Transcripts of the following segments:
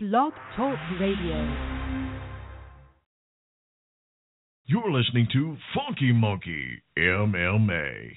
Blog Talk Radio. You're listening to Funky Monkey MMA.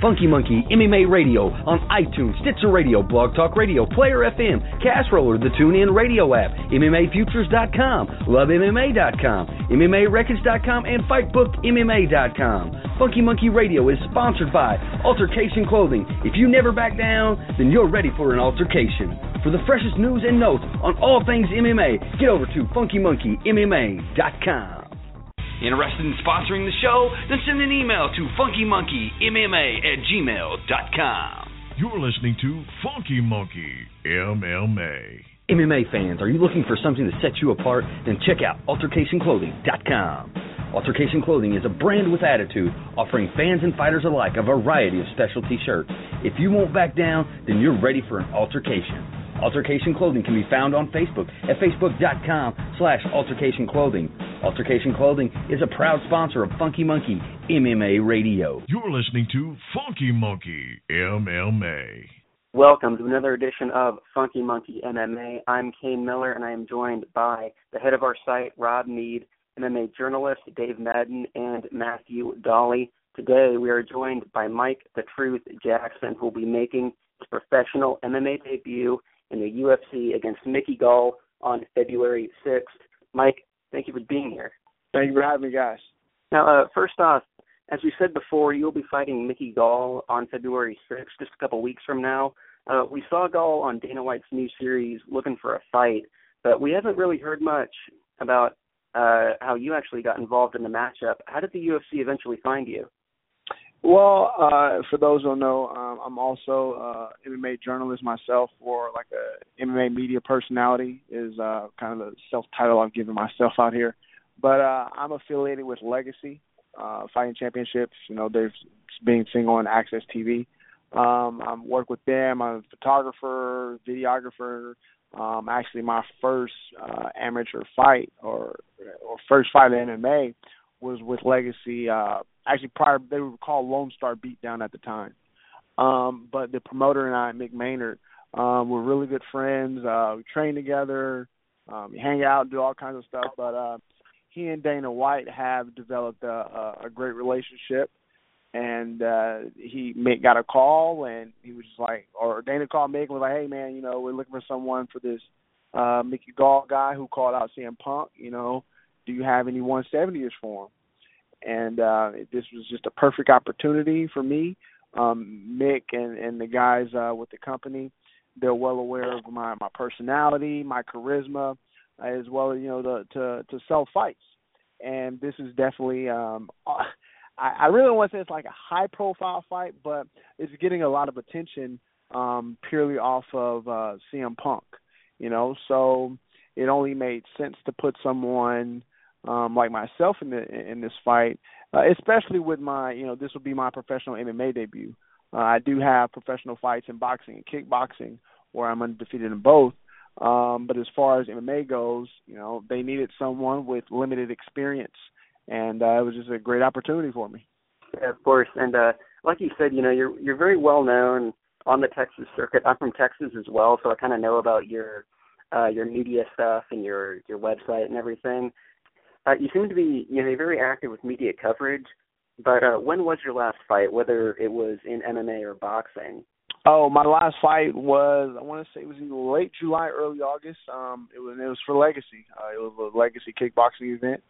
Funky Monkey MMA Radio on iTunes, Stitcher Radio, Blog Talk Radio, Player FM, Castroller, the TuneIn Radio app, MMAFutures.com, LoveMMA.com, MMARecords.com, and FightBookMMA.com. Funky Monkey Radio is sponsored by Altercation Clothing. If you never back down, then you're ready for an altercation. For the freshest news and notes on all things MMA, get over to FunkyMonkeyMMA.com. Interested in sponsoring the show? Then send an email to funkymonkeymma at gmail.com. You're listening to Funky Monkey MMA. MMA fans, are you looking for something to set you apart? Then check out AltercationClothing.com. Altercation Clothing is a brand with attitude, offering fans and fighters alike a variety of specialty shirts. If you won't back down, then you're ready for an altercation. Altercation Clothing can be found on Facebook at facebook.com slash altercationclothing. Altercation Clothing is a proud sponsor of Funky Monkey MMA Radio. You're listening to Funky Monkey MMA. Welcome to another edition of Funky Monkey MMA. I'm Kane Miller, and I am joined by the head of our site, Rob Mead, MMA journalist Dave Madden, and Matthew Dolly. Today, we are joined by Mike the Truth Jackson, who will be making his professional MMA debut in the UFC against Mickey Gall on February 6th. Mike, thank you for being here. Thank you for having me, guys. Now, uh, first off, as we said before, you'll be fighting Mickey Gall on February 6th, just a couple weeks from now. Uh, we saw Gall on Dana White's new series looking for a fight, but we haven't really heard much about uh, how you actually got involved in the matchup. How did the UFC eventually find you? Well, uh, for those who don't know, um, I'm also uh, MMA journalist myself, or like a MMA media personality is uh, kind of the self title I've given myself out here. But uh, I'm affiliated with Legacy uh, Fighting Championships. You know, they're being seen on AXS TV. Um, I work with them. I'm a photographer, videographer. Um, actually, my first uh, amateur fight or or first fight in MMA was with Legacy. Uh, actually, prior they were called Lone Star Beatdown at the time. Um, but the promoter and I, Mick Maynard, um, were really good friends. Uh, we train together, um, we hang out, do all kinds of stuff. But uh, he and Dana White have developed a, a, a great relationship. And uh, he Mick got a call, and he was just like, or Dana called Mick and was like, "Hey man, you know, we're looking for someone for this uh, Mickey Gall guy who called out CM Punk. You know, do you have any 170ers for him?" and uh, this was just a perfect opportunity for me. Um, Mick and, and the guys uh, with the company, they're well aware of my my personality, my charisma, as well as you know the to to sell fights. And this is definitely um, I, I really don't want to say it's like a high profile fight, but it's getting a lot of attention um, purely off of uh, CM Punk. You know, so it only made sense to put someone um, like myself in the in this fight, uh, especially with my you know this will be my professional MMA debut. Uh, I do have professional fights in boxing and kickboxing where I'm undefeated in both. Um, but as far as MMA goes, you know they needed someone with limited experience, and uh, it was just a great opportunity for me. Yeah, of course, and uh, like you said, you know you're you're very well known on the Texas circuit. I'm from Texas as well, so I kind of know about your uh, your media stuff and your your website and everything. Uh, you seem to be, you know, very active with media coverage. But uh, when was your last fight? Whether it was in MMA or boxing? Oh, my last fight was I want to say it was either late July, early August. Um, it was it was for Legacy. Uh, it was a Legacy kickboxing event.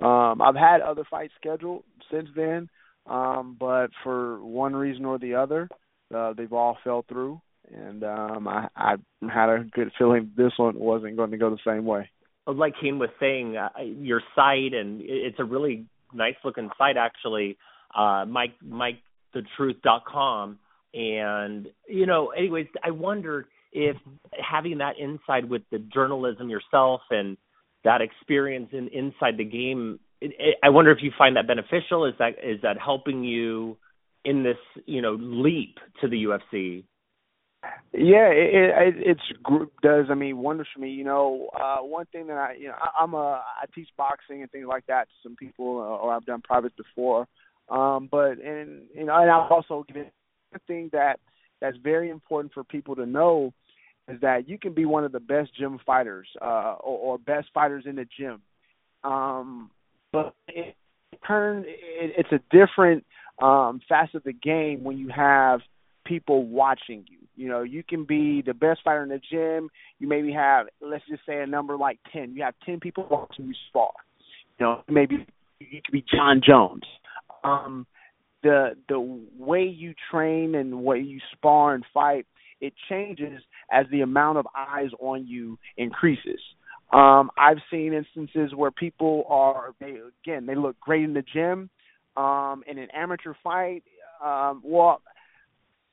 Um, I've had other fights scheduled since then, um, but for one reason or the other, uh, they've all fell through, and um, I, I had a good feeling this one wasn't going to go the same way like Kane was saying, uh, your site and it's a really nice looking site actually, uh, Mike Mike com, and you know, anyways, I wondered if having that inside with the journalism yourself and that experience in inside the game, it, it, I wonder if you find that beneficial. Is that is that helping you in this you know leap to the UFC? Yeah, it, it it's does I mean wonders for me. You know, uh one thing that I you know I, I'm a I teach boxing and things like that to some people, uh, or I've done private before. Um, but and you know, and I'll also give it one thing that that's very important for people to know is that you can be one of the best gym fighters uh, or, or best fighters in the gym. Um, but it, turn it, it's a different um, facet of the game when you have people watching you. You know, you can be the best fighter in the gym. You maybe have, let's just say, a number like ten. You have ten people watching you spar. You know, maybe you could be Jon Jones. Um, the the way you train and way you spar and fight, it changes as the amount of eyes on you increases. Um, I've seen instances where people are they again they look great in the gym. Um, in an amateur fight, um, well,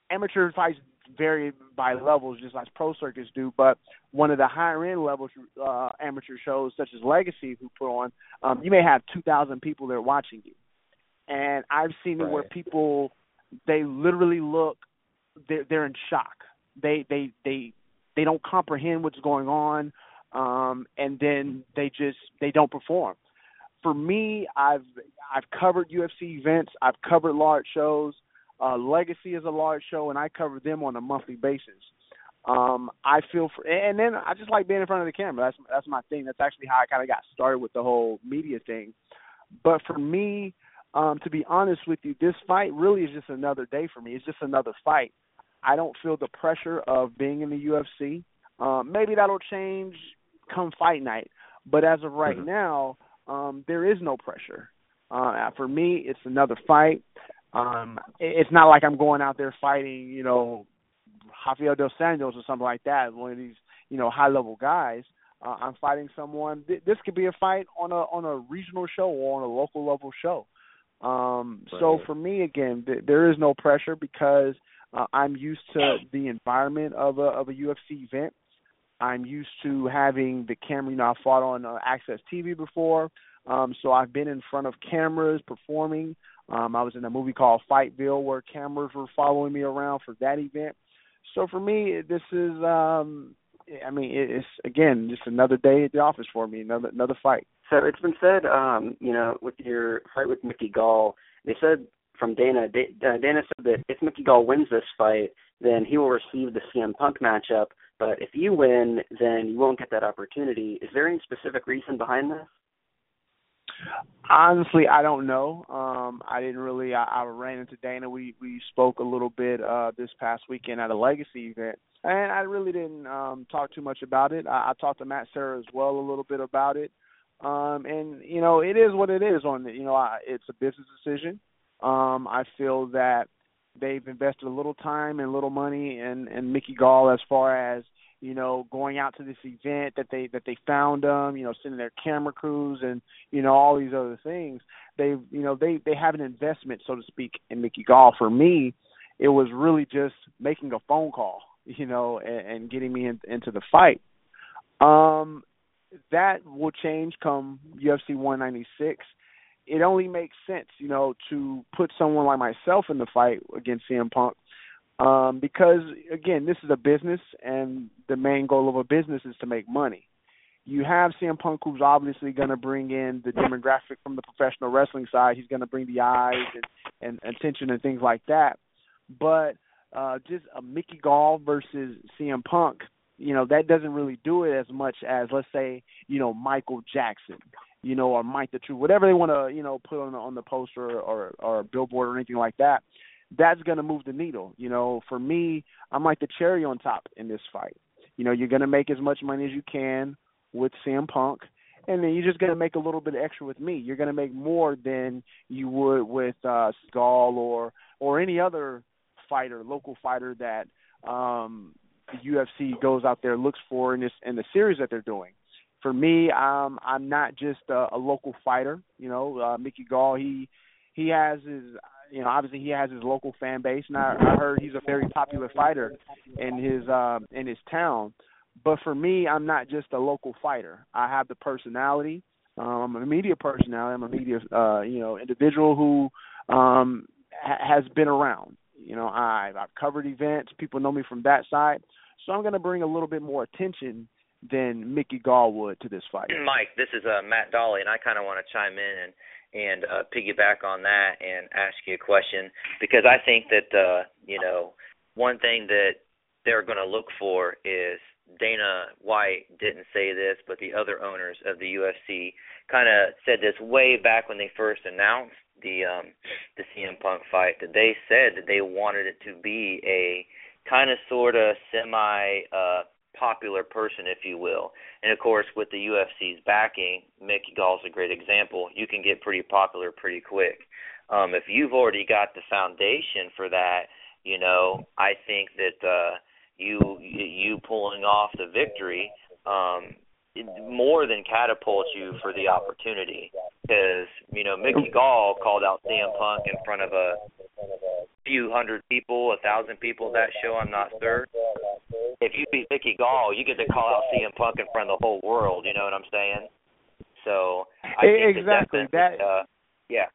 amateur fights vary by levels, just like pro circuits do. But one of the higher end levels uh, amateur shows, such as Legacy, who put on, um, you may have two thousand people there watching you, and I've seen right. it where people they literally look they're they're in shock. They they they they don't comprehend what's going on, um, and then they just they don't perform. For me, I've I've covered UFC events, I've covered large shows. Uh, Legacy is a large show, and I cover them on a monthly basis. Um, I feel for, and then I just like being in front of the camera. That's that's my thing. That's actually how I kind of got started with the whole media thing. But for me, um, to be honest with you, this fight really is just another day for me. It's just another fight. I don't feel the pressure of being in the UFC. Um, maybe that'll change come fight night, but as of right mm-hmm. now, um, there is no pressure. Uh, for me, it's another fight. Um, it's not like I'm going out there fighting, you know, Rafael dos Anjos or something like that, one of these, you know, high level guys. Uh, I'm fighting someone. Th- this could be a fight on a on a regional show or on a local level show. Um, right. So for me, again, th- there is no pressure because uh, I'm used to the environment of a of a UFC event. I'm used to having the camera. You know, I fought on uh, AXS TV before, um, so I've been in front of cameras performing. Um, I was in a movie called Fightville where cameras were following me around for that event. So for me, this is, um, I mean, it's again just another day at the office for me, another another fight. So it's been said, um, you know, with your fight with Mickey Gall, they said from Dana, uh, Dana said that if Mickey Gall wins this fight, then he will receive the CM Punk matchup. But if you win, then you won't get that opportunity. Is there any specific reason behind this? Honestly, I don't know. Um, I didn't really. I, I ran into Dana. We we spoke a little bit uh, this past weekend at a Legacy event, and I really didn't um, talk too much about it. I, I talked to Matt Serra as well a little bit about it. Um, and you know, it is what it is. On the, you know, I, it's a business decision. Um, I feel that they've invested a little time and a little money in, in Mickey Gall as far as you know, going out to this event that they that they found them, you know, sending their camera crews and you know all these other things. They you know they they have an investment, so to speak, in Mickey Gall. For me, it was really just making a phone call, you know, and, and getting me in, into the fight. Um, that will change come UFC 196. It only makes sense, you know, to put someone like myself in the fight against CM Punk um, because again, this is a business, and the main goal of a business is to make money. You have CM Punk, who's obviously going to bring in the demographic from the professional wrestling side. He's going to bring the eyes and, and attention and things like that. But uh, just a Mickey Gall versus CM Punk, you know, that doesn't really do it as much as let's say, you know, Michael Jackson, you know, or Mike the True, whatever they want to, you know, put on the, on the poster or or billboard or anything like that that's going to move the needle. You know, for me, I'm like the cherry on top in this fight. You know, you're going to make as much money as you can with CM Punk, and then you're just going to make a little bit extra with me. You're going to make more than you would with uh Gall or or any other fighter, local fighter that um the UFC goes out there looks for in this in the series that they're doing. for me, um, I'm not just a, a local fighter. You know, uh, Mickey Gall, he he has his you know obviously he has his local fan base, and I, I heard he's a very popular fighter in his uh, in his town. But for me, I'm not just a local fighter. I have the personality. Um, I'm a media personality. I'm a media uh, you know individual who um, ha- has been around. You know, I've, I've covered events. People know me from that side. So I'm going to bring a little bit more attention than Mickey Gall would to this fight. Mike, this is uh, Matt Dolly, and I kind of want to chime in and and uh, piggyback on that and ask you a question because I think that uh, you know one thing that they're going to look for is Dana White didn't say this, but the other owners of the UFC kind of said this way back when they first announced the um the CM Punk fight that they said that they wanted it to be a kind of sort of semi uh popular person if you will. And of course with the UFC's backing, Mickey Gall's a great example. You can get pretty popular pretty quick. Um if you've already got the foundation for that, you know, I think that uh you you pulling off the victory um more than catapults you for the opportunity because you know Mickey Gall called out CM Punk in front of a few hundred people, a thousand people that show. I'm not sure. If you beat Mickey Gall, you get to call out CM Punk in front of the whole world. You know what I'm saying? So I think exactly that, that. Uh, yeah.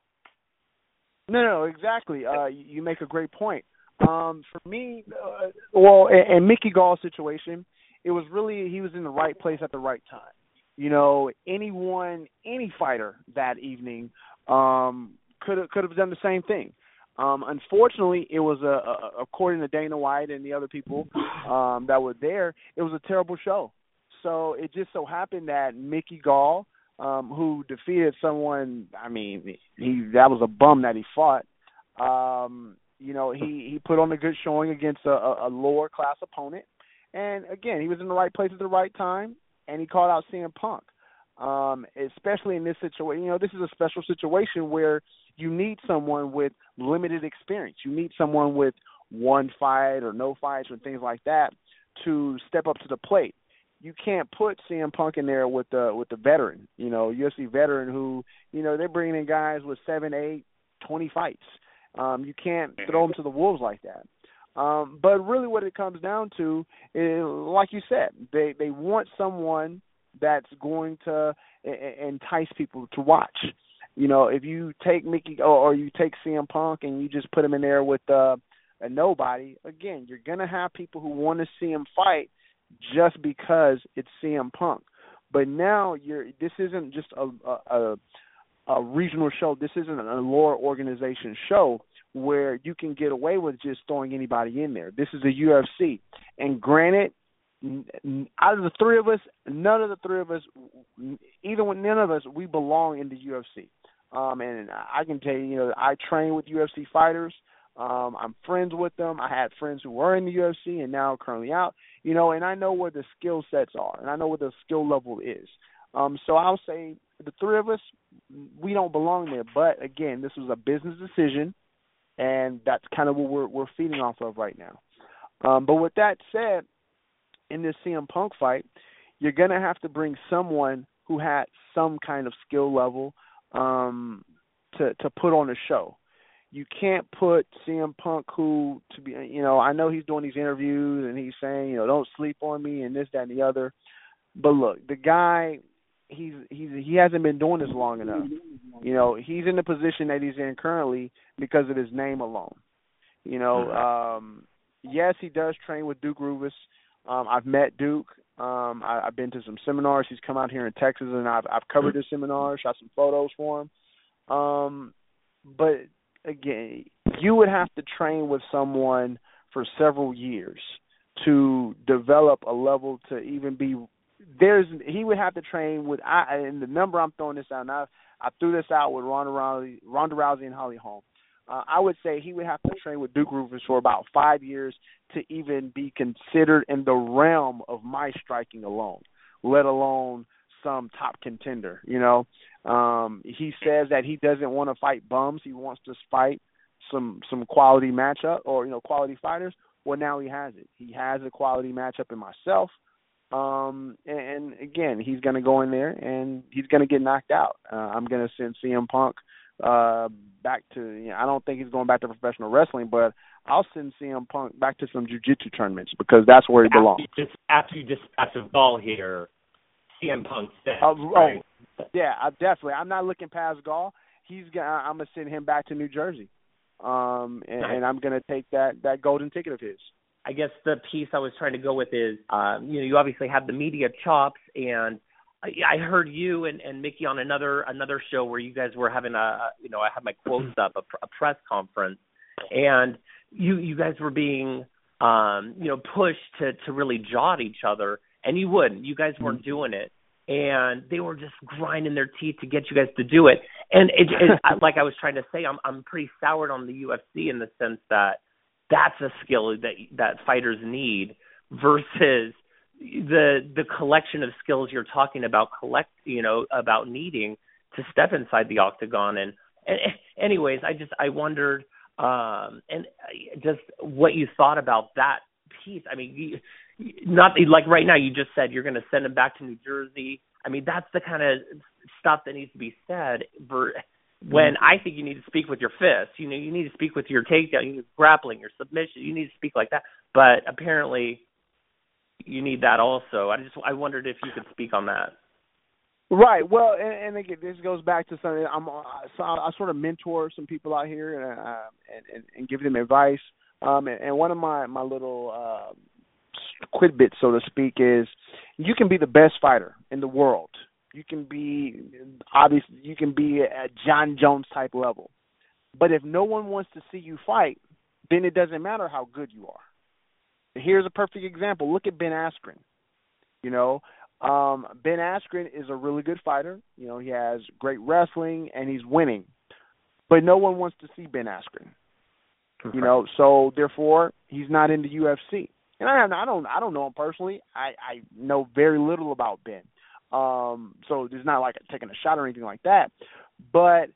No, no, exactly. Uh, you make a great point. Um, for me, uh, well, in, in Mickey Gall's situation, it was really he was in the right place at the right time. You know, anyone, any fighter that evening um, could have could have done the same thing. Um, unfortunately, it was a, a according to Dana White and the other people um, that were there, it was a terrible show. So it just so happened that Mickey Gall, um, who defeated someone, I mean, he that was a bum that he fought. Um, you know, he he put on a good showing against a, a, a lower class opponent, and again, he was in the right place at the right time, and he called out CM Punk. Um, especially in this situation, you know, this is a special situation where you need someone with limited experience. You need someone with one fight or no fights or things like that to step up to the plate. You can't put CM Punk in there with the with the veteran, you know, UFC veteran who, you know, they're bringing in guys with seven, eight, twenty fights. Um, you can't throw them to the wolves like that. Um, but really, what it comes down to is, like you said, they they want someone that's going to entice people to watch. You know, if you take Mickey or, or you take CM Punk and you just put him in there with uh, a nobody, again, you're gonna have people who want to see him fight just because it's CM Punk. But now you're this isn't just a a, a regional show. This isn't a lower organization show where you can get away with just throwing anybody in there. This is a UFC, and granted, out of the three of us, none of the three of us, even with none of us, we belong in the UFC. Um, and I can tell you, you know, I train with UFC fighters. Um, I'm friends with them. I had friends who were in the UFC and now currently out. You know, and I know where the skill sets are, and I know where the skill level is. Um, so I'll say the three of us, we don't belong there. But again, this was a business decision, and that's kind of what we're we're feeding off of right now. Um, but with that said, in this CM Punk fight, you're gonna have to bring someone who had some kind of skill level um, to to put on a show. You can't put CM Punk, who to be, you know, I know he's doing these interviews and he's saying, you know, don't sleep on me and this, that, and the other. But look, the guy, he's he's he hasn't been doing this long enough. You know, he's in the position that he's in currently because of his name alone. You know, um, yes, he does train with Duke Roufus. Um, I've met Duke. Um, I, I've been to some seminars. He's come out here in Texas, and I've I've covered his seminars, shot some photos for him. Um, but again, you would have to train with someone for several years to develop a level to even be there's he would have to train with I and the number I'm throwing this out now I threw this out with Ronda Rousey Ronda Rousey and Holly Holm. Uh, I would say he would have to train with Duke Roufus for about five years to even be considered in the realm of my striking alone, let alone some top contender. You know, um, he says that he doesn't want to fight bums. He wants to fight some some quality matchup or you know quality fighters. Well, now he has it. He has a quality matchup in myself. Um, and, and again, he's going to go in there and he's going to get knocked out. Uh, I'm going to send CM Punk uh back to. You know, I don't think he's going back to professional wrestling, but I'll send CM Punk back to some jiu-jitsu tournaments because that's where he belongs. Just after you dispatch a ball here, CM Punk said. Uh, right? Oh, yeah, I definitely. I'm not looking past Gall. He's gonna. I'm gonna send him back to New Jersey, um, and, Nice. and I'm gonna take that that golden ticket of his. I guess the piece I was trying to go with is, um, you know, you obviously have the media chops, and I, I heard you and, and Mickey on another another show where you guys were having a, you know, I had my quotes up a, a press conference, and you you guys were being, um, you know, pushed to to really jaw at each other, and you wouldn't. You guys weren't doing it, and they were just grinding their teeth to get you guys to do it. And it, it like I was trying to say, I'm I'm pretty soured on the UFC in the sense that that's a skill that that fighters need versus the the collection of skills you're talking about collect you know about needing to step inside the octagon and, and anyways i just i wondered um and uh, just what you thought about that piece i mean you, not like right now you just said you're going to send him back to new jersey i mean that's the kind of stuff that needs to be said ver- when I think you need to speak with your fists. You know, you need to speak with your takedown, you need grappling, your submission. You need to speak like that. But apparently, you need that also. I just I wondered if you could speak on that. Right. Well, and, and again, this goes back to something. I'm uh, I, I sort of mentor some people out here and uh, and, and, and give them advice. Um, and, and one of my my little uh, quidbits, so to speak, is you can be the best fighter in the world. You can be obviously you can be at Jon Jones type level, but if no one wants to see you fight, then it doesn't matter how good you are. Here's a perfect example. Look at Ben Askren. You know, um, Ben Askren is a really good fighter. You know, he has great wrestling and he's winning, but no one wants to see Ben Askren. You know, so therefore he's not in the UFC. And I, I don't, I don't know him personally. I, I know very little about Ben. Um, so there's not like taking a shot or anything like that. But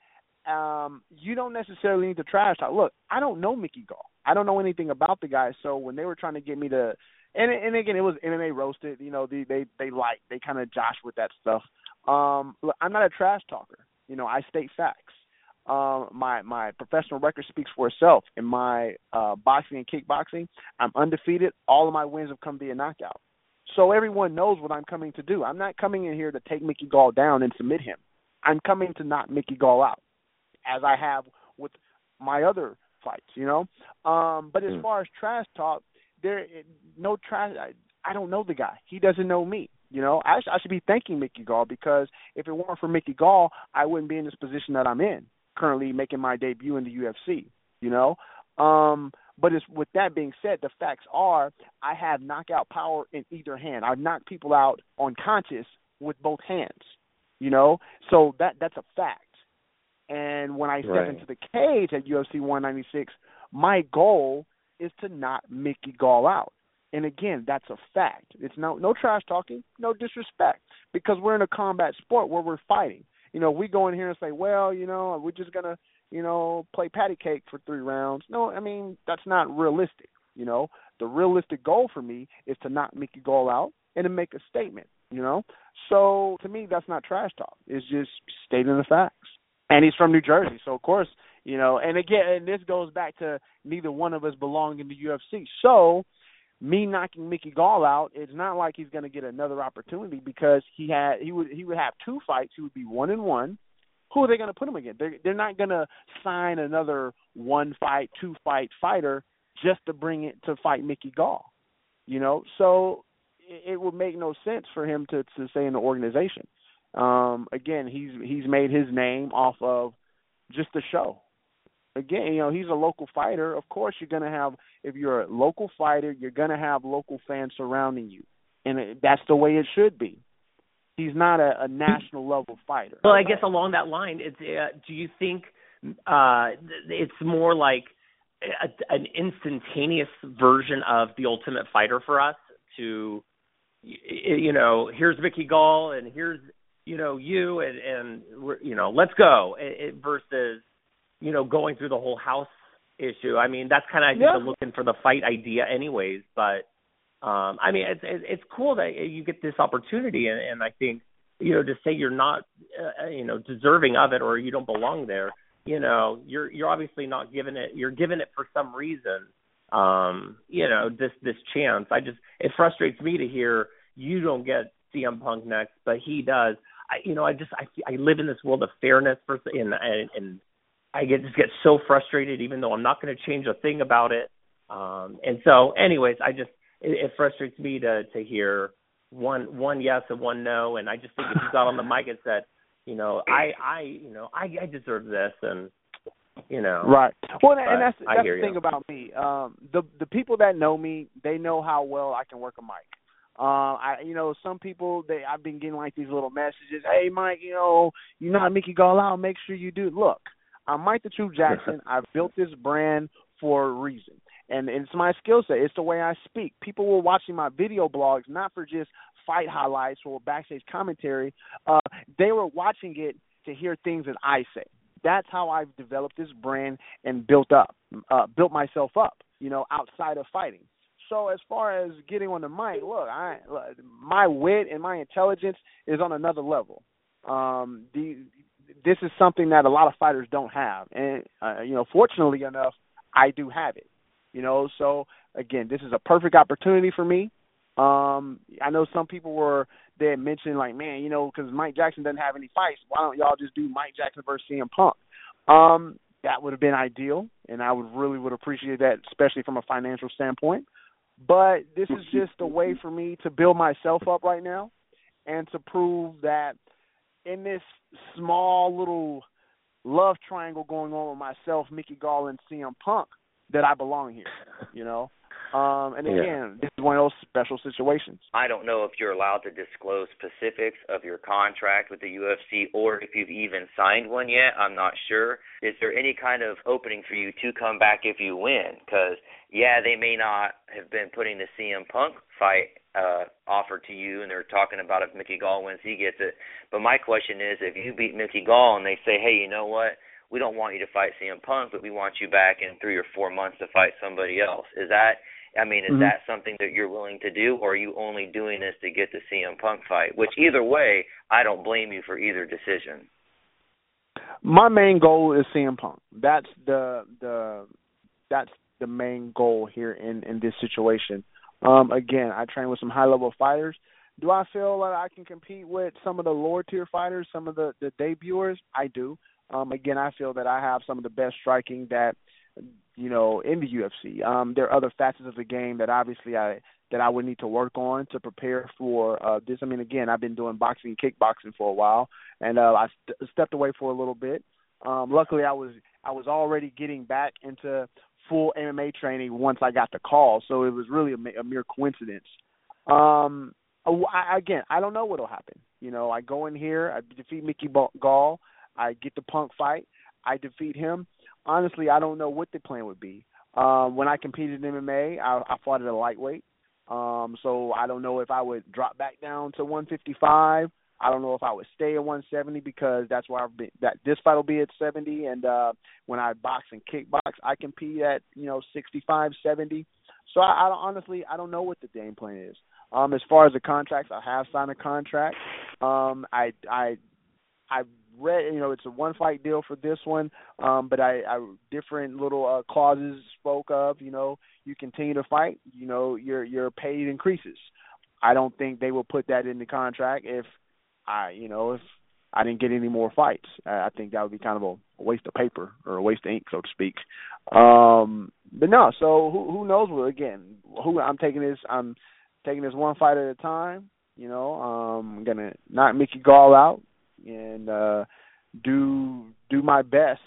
um, you don't necessarily need to trash talk. Look, I don't know Mickey Gall. I don't know anything about the guy. So when they were trying to get me to, and and again, it was MMA roasted. You know, they they they like they kind of josh with that stuff. Um, look, I'm not a trash talker. You know, I state facts. Um, my my professional record speaks for itself. In my uh, boxing and kickboxing, I'm undefeated. All of my wins have come via knockout. So everyone knows what I'm coming to do. I'm not coming in here to take Mickey Gall down and submit him. I'm coming to knock Mickey Gall out, as I have with my other fights. You know. Um, but as Mm. far as trash talk, there no trash. I, I don't know the guy. He doesn't know me. You know, I, sh- I should be thanking Mickey Gall because if it weren't for Mickey Gall, I wouldn't be in this position that I'm in currently, making my debut in the UFC. You know, um, but it's, with that being said, the facts are I have knockout power in either hand. I've knocked people out unconscious with both hands. You know, so that that's a fact. And when I step Right. into the cage at UFC 196, my goal is to knock Mickey Gall out. And again, that's a fact. It's no no trash talking, no disrespect, because we're in a combat sport where we're fighting. You know, we go in here and say, well, you know, we're just gonna, you know, play patty cake for three rounds. No, I mean that's not realistic. You know, the realistic goal for me is to knock Mickey Gall out and to make a statement. You know, so to me that's not trash talk. It's just stating the facts. And he's from New Jersey, so of course, you know. And again, and this goes back to neither one of us belong in the UFC. So me knocking Mickey Gall out, it's not like he's going to get another opportunity because he had he would he would have two fights. He would be one and one. Who are they going to put him against? They're they're not going to sign another one fight, two fight fighter just to bring it to fight Mickey Gall. You know, so it, it would make no sense for him to to stay in the organization. Um, again, he's he's made his name off of just the show again, you know, he's a local fighter. Of course, you're going to have if you're a local fighter, you're going to have local fans surrounding you, and it, that's the way it should be. He's not a, a national level fighter. Well, I guess along that line, it's uh, do you think uh it's more like a, an instantaneous version of the Ultimate Fighter for us to you know, here's Mickey Gall and here's you know you and and you know, let's go it, it versus you know going through the whole house issue. I mean, that's kind of I think Yeah. the looking for the fight idea anyways, but Um, I mean, it's it's cool that you get this opportunity, and, and I think you know to say you're not uh, you know deserving of it or you don't belong there. You know, you're you're obviously not giving it. You're giving it for some reason. Um, you know, this this chance. I just it frustrates me to hear you don't get CM Punk next, but he does. I you know I just I I live in this world of fairness for and and, and I get just get so frustrated even though I'm not going to change a thing about it. Um, and so, anyways, I just it, it frustrates me to to hear one one yes and one no. And I just think if you got on the mic and said, you know, I I you know I I deserve this and you know right well and that's that's the you. thing about me um the the people that know me they know how well i can work a mic um, I you know some people they I've been getting like these little messages. Hey Mike, you know you're not Mickey Gall out. Make sure you do. Look, I'm Mike the True Jackson. I've built this brand for a reason, and it's my skill set. It's the way I speak. People were watching my video blogs not for just fight highlights or backstage commentary. Uh, they were watching it to hear things that I say. That's how I've developed this brand and built up, uh, built myself up. You know, outside of fighting. So as far as getting on the mic, look, I my wit and my intelligence is on another level. Um, the this is something that a lot of fighters don't have, and uh, you know, fortunately enough, I do have it. You know, so again, this is a perfect opportunity for me. Um, I know some people were they had mentioned like, man, you know, because Mike Jackson doesn't have any fights, why don't y'all just do Mike Jackson versus CM Punk? Um, that would have been ideal, and I would really would appreciate that, especially from a financial standpoint. But this is just a way for me to build myself up right now and to prove that in this small little love triangle going on with myself, Mickey Gall, and CM Punk, that I belong here. You know, um, and again, yeah. this is one of those special situations. I don't know if you're allowed to disclose specifics of your contract with the UFC or if you've even signed one yet. I'm not sure. Is there any kind of opening for you to come back if you win? Because yeah, they may not have been putting the CM Punk fight uh offer to you and they're talking about if Mickey Gall wins he gets it. But my question is if you beat Mickey Gall and they say, Hey, you know what? We don't want you to fight CM Punk, but we want you back in three or four months to fight somebody else. Is that I mean, is mm-hmm. that something that you're willing to do, or are you only doing this to get the CM Punk fight? Which either way, I don't blame you for either decision. My main goal is CM Punk. That's the the that's the main goal here in in this situation. Um, again, I train with some high level fighters. Do I feel like I can compete with some of the lower tier fighters, some of the the debuters? I do. Um, again, I feel that I have some of the best striking that you know, in the UFC. Um, there are other facets of the game that obviously I that I would need to work on to prepare for uh, this. I mean, again, I've been doing boxing and kickboxing for a while, and uh, I st- stepped away for a little bit. Um, luckily, I was I was already getting back into full MMA training once I got the call, so it was really a, a mere coincidence. Um, I, again, I don't know what'll happen. You know, I go in here, I defeat Mickey Gall, I get the Punk fight, I defeat him honestly, I don't know what the plan would be. Um, when I competed in MMA, I, I fought at a lightweight. Um, so I don't know if I would drop back down to 155. I don't know if I would stay at 170 because that's where I've been. That this fight will be at 70, and uh, when I box and kickbox, I compete at you know 65, 70. So I, I honestly I don't know what the game plan is. Um, as far as the contracts, I have signed a contract. Um, I I I read you know it's a one fight deal for this one um but i i different little uh clauses spoke of you know you continue to fight you know your your pay increases. I don't think they will put that in the contract if i you know if i didn't get any more fights. I think that would be kind of a waste of paper or a waste of ink so to speak. Um but no so who who knows what again who i'm taking this i'm taking this one fight at a time you know um i'm gonna knock mickey gall out and uh, do do my best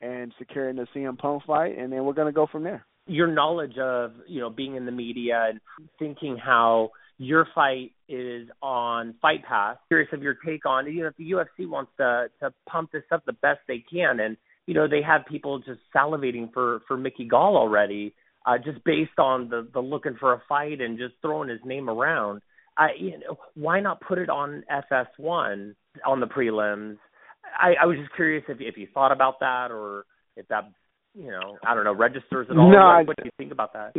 and securing the CM Punk fight, and then we're going to go from there. Your knowledge of you know being in the media and thinking how your fight is on Fight Pass. Curious of your take on you know if the UFC wants to to pump this up the best they can, and you know they have people just salivating for for Mickey Gall already, uh, just based on the the looking for a fight and just throwing his name around. I you know why not put it on FS1 on the prelims. I, I was just curious if if you thought about that or if that you know, I don't know, registers at all? No, what, do you think about that?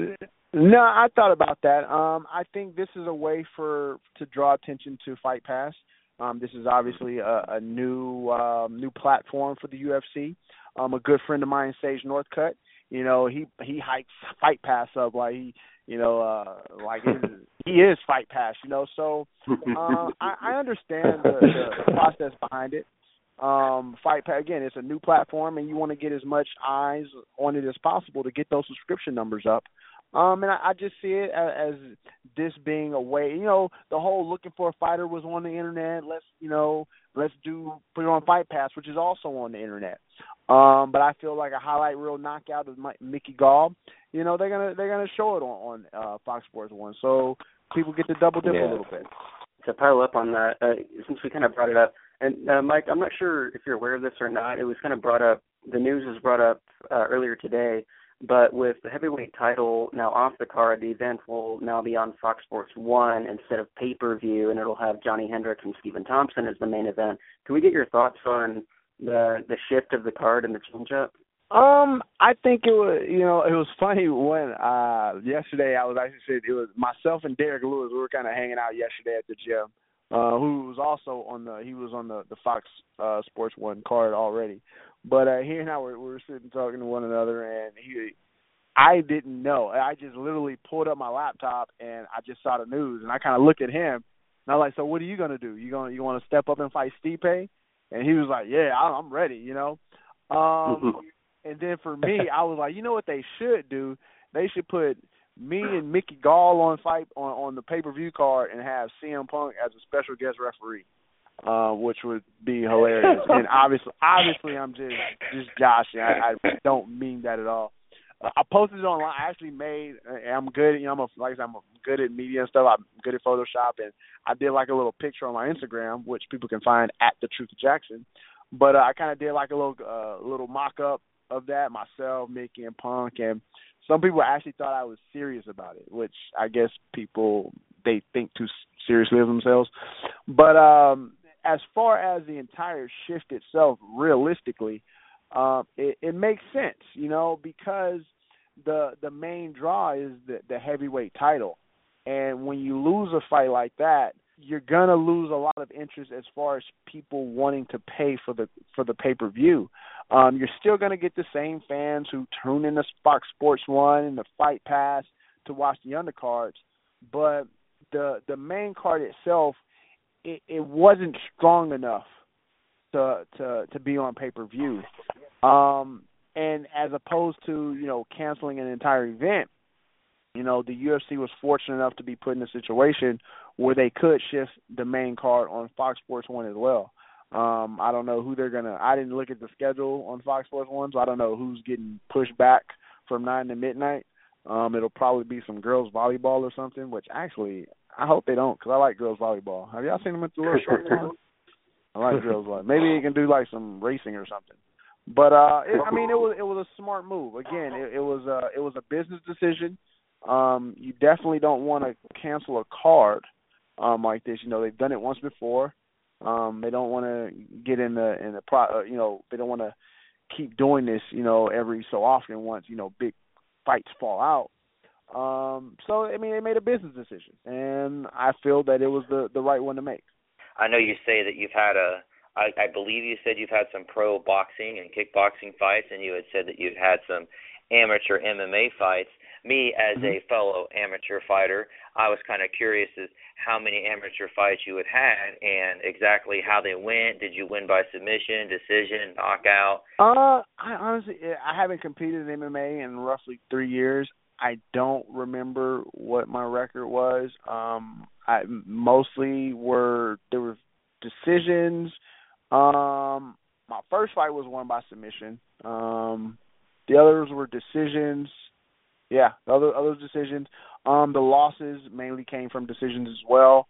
No, I thought about that. Um, I think this is a way for to draw attention to Fight Pass. Um, this is obviously a, a new um, new platform for the UFC. Um, a good friend of mine, Sage Northcutt, you know, he he hikes Fight Pass up like he, you know, uh, like he is Fight Pass, you know. So uh, I, I understand the, the process behind it. Um, Fight Pass again, it's a new platform, and you want to get as much eyes on it as possible to get those subscription numbers up. Um, and I, I just see it as, as this being a way, you know, the whole looking for a fighter was on the internet. Let's, you know, let's do put it on Fight Pass, which is also on the internet. Um, but I feel like a highlight reel knockout of Mi- Mickey Gall, you know, they're gonna they're gonna show it on on uh, Fox Sports One, so people get to double dip Yeah. a little bit. to pile up on that, uh, since we kind of brought it up, and uh, Mike, I'm not sure if you're aware of this or not. It was kind of brought up. The news was brought up uh, earlier today, but with the heavyweight title now off the card, the event will now be on Fox Sports One instead of pay per view, and it'll have Johnny Hendricks and Stephen Thompson as the main event. Can we get your thoughts on the the shift of the card and the change up? Um, I think it was you know it was funny when uh yesterday I was actually said it was myself and Derrick Lewis we were kind of hanging out yesterday at the gym. Uh, who was also on the he was on the the Fox uh Sports One card already, but uh he and I were we were sitting talking to one another and he I didn't know. I just literally pulled up my laptop and I just saw the news and I kind of looked at him and I was like so what are you gonna do? You gonna you want to step up and fight Stipe? And he was like yeah I- I'm ready you know? Um and then for me, I was like, you know what they should do? They should put me and Mickey Gall on fight on on the pay per view card and have CM Punk as a special guest referee, uh, which would be hilarious. and obviously, obviously, I'm just just joshing. I, I don't mean that at all. Uh, I posted it online. I actually made. I'm good. You know, I'm a, like I said, I'm good at media and stuff. I'm good at Photoshop, and I did like a little picture on my Instagram, which people can find at the Truth of Jackson. But uh, I kind of did like a little uh, little mock up of that myself, Mickey and Punk, and some people actually thought I was serious about it, which I guess people they think too seriously of themselves. But um as far as the entire shift itself, realistically, um, it, it makes sense, you know, because the the main draw is the, the heavyweight title, and when you lose a fight like that, you're gonna lose a lot of interest as far as people wanting to pay for the for the pay per view. Um, you're still gonna get the same fans who tune in to Fox Sports One and the Fight Pass to watch the undercards, but the the main card itself, it, it wasn't strong enough to to to be on pay per view. Um, and as opposed to you know canceling an entire event, you know the UFC was fortunate enough to be put in a situation where they could shift the main card on Fox Sports One as well. Um, I don't know who they're gonna. I didn't look at the schedule on Fox Sports One, so I don't know who's getting pushed back from nine to midnight. Um, it'll probably be some girls volleyball or something. Which actually, I hope they don't, because I like girls volleyball. Have y'all seen them at the little short town? I like girls volleyball. Maybe you can do like some racing or something. But uh, it, I mean, it was it was a smart move. Again, it, it was a it was a business decision. Um, you definitely don't want to cancel a card um, like this. You know, they've done it once before. Um, they don't want to get in the in the pro. Uh, you know, they don't want to keep doing this. You know, every so often once you know big fights fall out. Um, so I mean, they made a business decision, and I feel that it was the the right one to make. I know you say that you've had a. I, I believe you said you've had some pro boxing and kickboxing fights, and you had said that you've had some amateur MMA fights. Me, as Mm-hmm. a fellow amateur fighter, I was kind of curious as how many amateur fights you had had and exactly how they went. Did you win by submission, decision, knockout? Uh, I honestly, I haven't competed in MMA in roughly three years. I don't remember what my record was. Um, I mostly were there were decisions. Um, my first fight was won by submission. Um, the others were decisions. Yeah, the other other decisions. Um, the losses mainly came from decisions as well.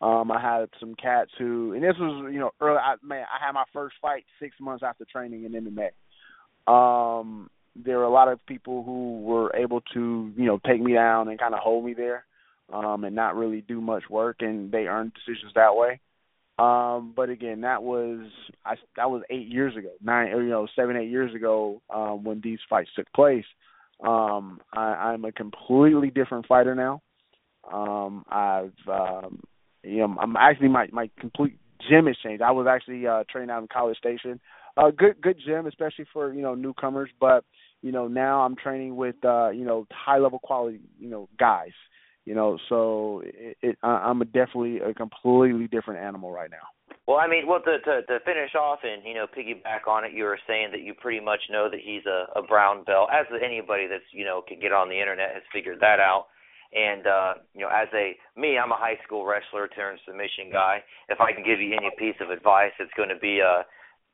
Um, I had some cats who, and this was you know early. I, man, I had my first fight six months after training in MMA. Um, there were a lot of people who were able to you know take me down and kind of hold me there, um, and not really do much work, and they earned decisions that way. Um, but again, that was I that was eight years ago, nine you know seven eight years ago um, when these fights took place. Um, I, I'm a completely different fighter now. Um, I've um, you know I'm actually my my complete gym has changed. I was actually uh, training out in College Station, a uh, good good gym, especially for you know newcomers. But you know now I'm training with uh, you know high level quality you know guys. You know, so it, it, I'm a definitely a completely different animal right now. Well, I mean, well, to, to to finish off and you know piggyback on it, you were saying that you pretty much know that he's a, a brown belt, as anybody that's you know can get on the internet has figured that out. And uh, you know, as a me, I'm a high school wrestler turned submission guy. If I can give you any piece of advice, it's going to be uh,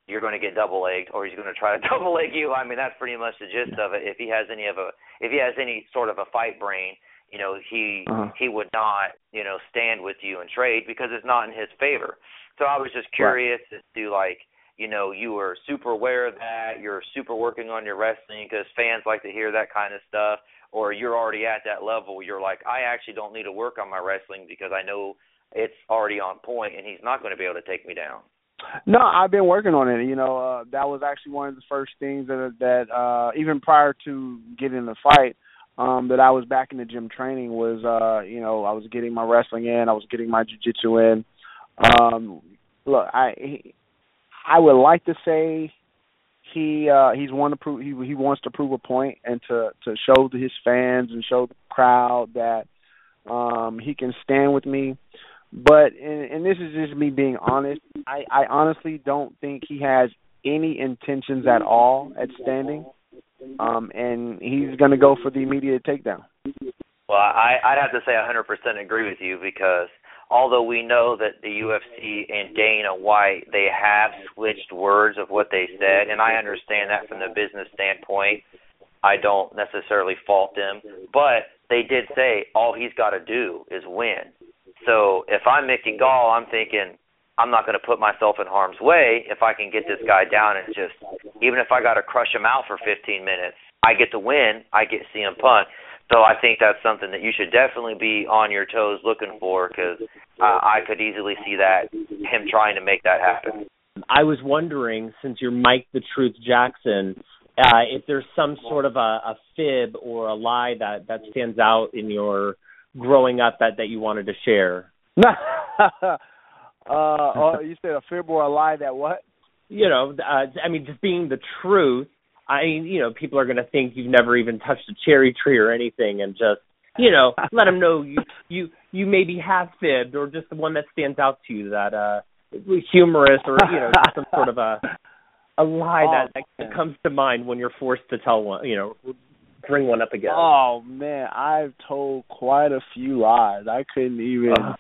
you're going to get double legged, or he's going to try to double leg you. I mean, that's pretty much the gist of it. If he has any of a, if he has any sort of a fight brain, you know, he uh-huh. he would not, you know, stand with you and trade because it's not in his favor. So I was just curious right. as to like, you know, you were super aware of that, you're super working on your wrestling because fans like to hear that kind of stuff, or you're already at that level. You're like, I actually don't need to work on my wrestling because I know it's already on point, and he's not going to be able to take me down. No, I've been working on it. You know, uh, that was actually one of the first things that that uh, even prior to getting the fight, um, that I was back in the gym training was, uh, you know, I was getting my wrestling in, I was getting my jiu-jitsu in. Um, look, I I would like to say he uh he's one to prove he he wants to prove a point and to to show to his fans and show the crowd that um he can stand with me but and, and this is just me being honest i i honestly don't think he has any intentions at all at standing um and he's going to go for the immediate takedown well i i'd have to say 100% agree with you because although we know that the UFC and Dana White they have switched words of what they said, and I understand that from the business standpoint. I don't necessarily fault them, but they did say all he's got to do is win. So if I'm Mickey Gall, I'm thinking I'm not going to put myself in harm's way if I can get this guy down and just even if I got to crush him out for 15 minutes, I get to win. I get CM Punk. So I think that's something that you should definitely be on your toes looking for because uh, I could easily see that him trying to make that happen. I was wondering, since you're Mike the Truth Jackson, uh, if there's some sort of a, a fib or a lie that that stands out in your growing up that that you wanted to share. uh, oh, you said a fib or a lie that what? You know, uh, I mean, just being the truth I mean, you know people are going to think you've never even touched a cherry tree or anything, and just you know let them know you you you maybe have fibbed or just the one that stands out to you that uh humorous or you know some sort of a a lie oh, that, that comes to mind when you're forced to tell one you know bring one up again. Oh man, I've told quite a few lies. I couldn't even. Uh,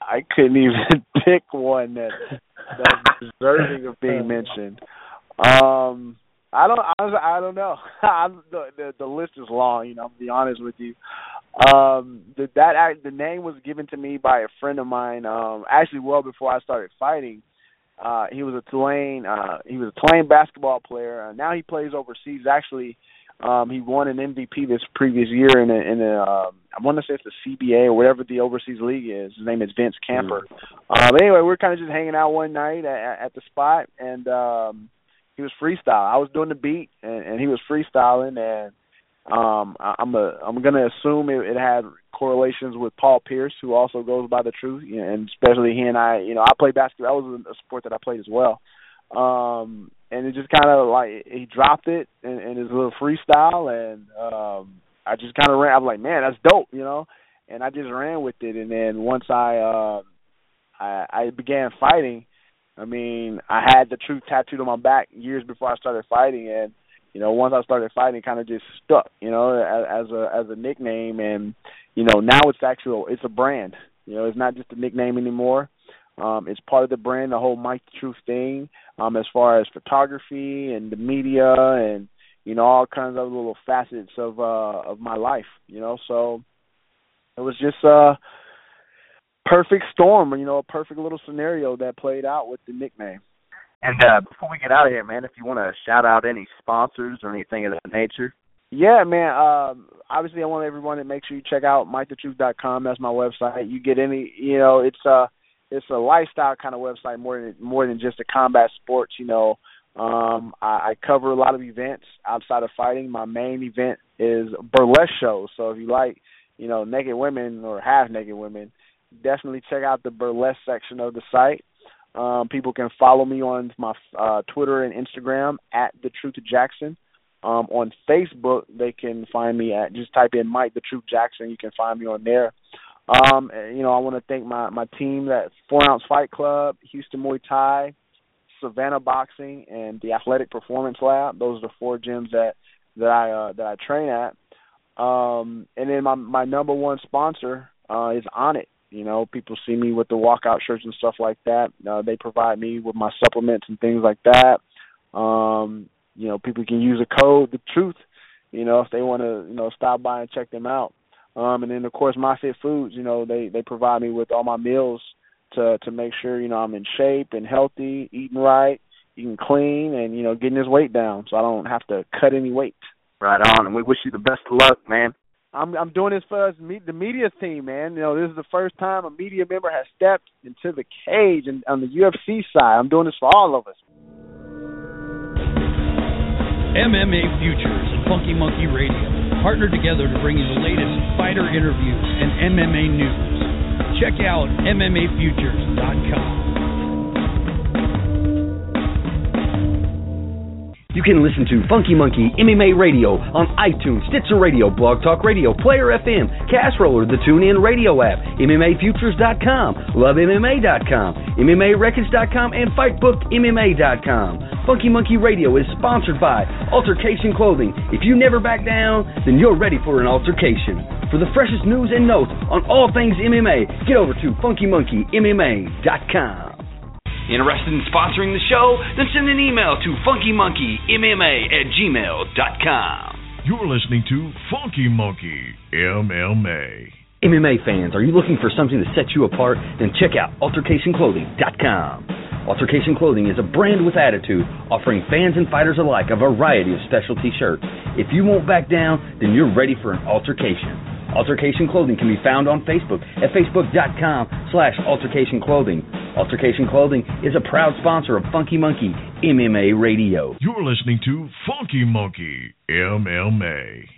I couldn't even pick one that that's deserving of being mentioned. Um I don't. I, I don't know. I'm, the, the the list is long. You know, to be honest with you. Um, the, that act, the name was given to me by a friend of mine. Um, actually, well before I started fighting. Uh, he was a Tulane. Uh, he was a Tulane basketball player. Uh, now he plays overseas. Actually, um, he won an MVP this previous year in a, in a uh, I want to say it's the CBA or whatever the overseas league is. His name is Vince Camper. Mm-hmm. Uh, but anyway, we are kind of just hanging out one night at, at the spot, and um, he was freestyle. I was doing the beat and, and he was freestyling and um I, I'm a I'm gonna assume it, it had correlations with Paul Pierce, who also goes by the truth, you know, and especially he and I. You know, I played basketball. That was a sport that I played as well. Um, and it just kind of like he dropped it in, in his little freestyle, and um, I just kind of ran. I'm like, man, that's dope, you know. And I just ran with it, and then once I uh, I, I began fighting, I mean, I had the truth tattooed on my back years before I started fighting, and you know, once I started fighting, it kind of just stuck, you know, as, as a as a nickname, and you know, now it's actual, it's a brand. You know, it's not just a nickname anymore. Um, it's part of the brand, the whole Mike the Truth thing, um, as far as photography and the media and you know all kinds of little facets of uh of my life. You know, so it was just uh perfect storm, you know, a perfect little scenario that played out with the nickname. And uh before we get out of here, man, if you want to shout out any sponsors or anything of that nature. Yeah, man. Um, obviously, I want everyone to make sure you check out MikeTheTruth.com. That's my website. You get any, you know, it's uh, it's a lifestyle kind of website more than more than just a combat sports. You know, um, I, I cover a lot of events outside of fighting. My main event is burlesque shows. So if you like, you know, naked women or half naked women, definitely check out the burlesque section of the site. Um, people can follow me on my uh, Twitter and Instagram at the Truth Jackson. Um, on Facebook, they can find me at just type in Mike the Truth Jackson. You can find me on there. Um, you know, I want to thank my my team that Four Ounce Fight Club, Houston Muay Thai, Savannah Boxing, and the Athletic Performance Lab. Those are the four gyms that that I uh, that I train at. Um, and then my my number one sponsor uh, is Onnit. You know, people see me with the walkout shirts and stuff like that. Uh, they provide me with my supplements and things like that. Um, you know, people can use a code, the truth, you know, if they want to, you know, stop by and check them out. Um, and then of course, My Fit Foods, you know, they they provide me with all my meals to to make sure you know I'm in shape and healthy, eating right, eating clean, and you know, getting this weight down, so I don't have to cut any weight. Right on, and we wish you the best of luck, man. I'm I'm doing this for us, the media team, man. You know, this is the first time a media member has stepped into the cage and on the UFC side. I'm doing this for all of us. MMA Futures and Funky Monkey Radio partner together to bring you the latest fighter interviews and MMA news. Check out MMAFutures.com. You can listen to Funky Monkey MMA Radio on iTunes, Stitcher Radio, Blog Talk Radio, Player FM, Castroller, the TuneIn Radio app, MMAFutures.com, LoveMMA.com, MMARecords.com, and FightBookMMA.com. Funky Monkey Radio is sponsored by Altercation Clothing. If you never back down, then you're ready for an altercation. For the freshest news and notes on all things MMA, get over to FunkyMonkeyMMA.com. Interested in sponsoring the show? Then send an email to funkymonkeymma at gmail.com. You're listening to Funky Monkey MMA. MMA fans, are you looking for something to set you apart? Then check out altercationclothing.com. Altercation Clothing is a brand with attitude, offering fans and fighters alike a variety of specialty shirts. If you won't back down, then you're ready for an altercation. Altercation Clothing can be found on Facebook at facebook.com slash altercation clothing. Altercation Clothing is a proud sponsor of Funky Monkey MMA Radio. You're listening to Funky Monkey MMA.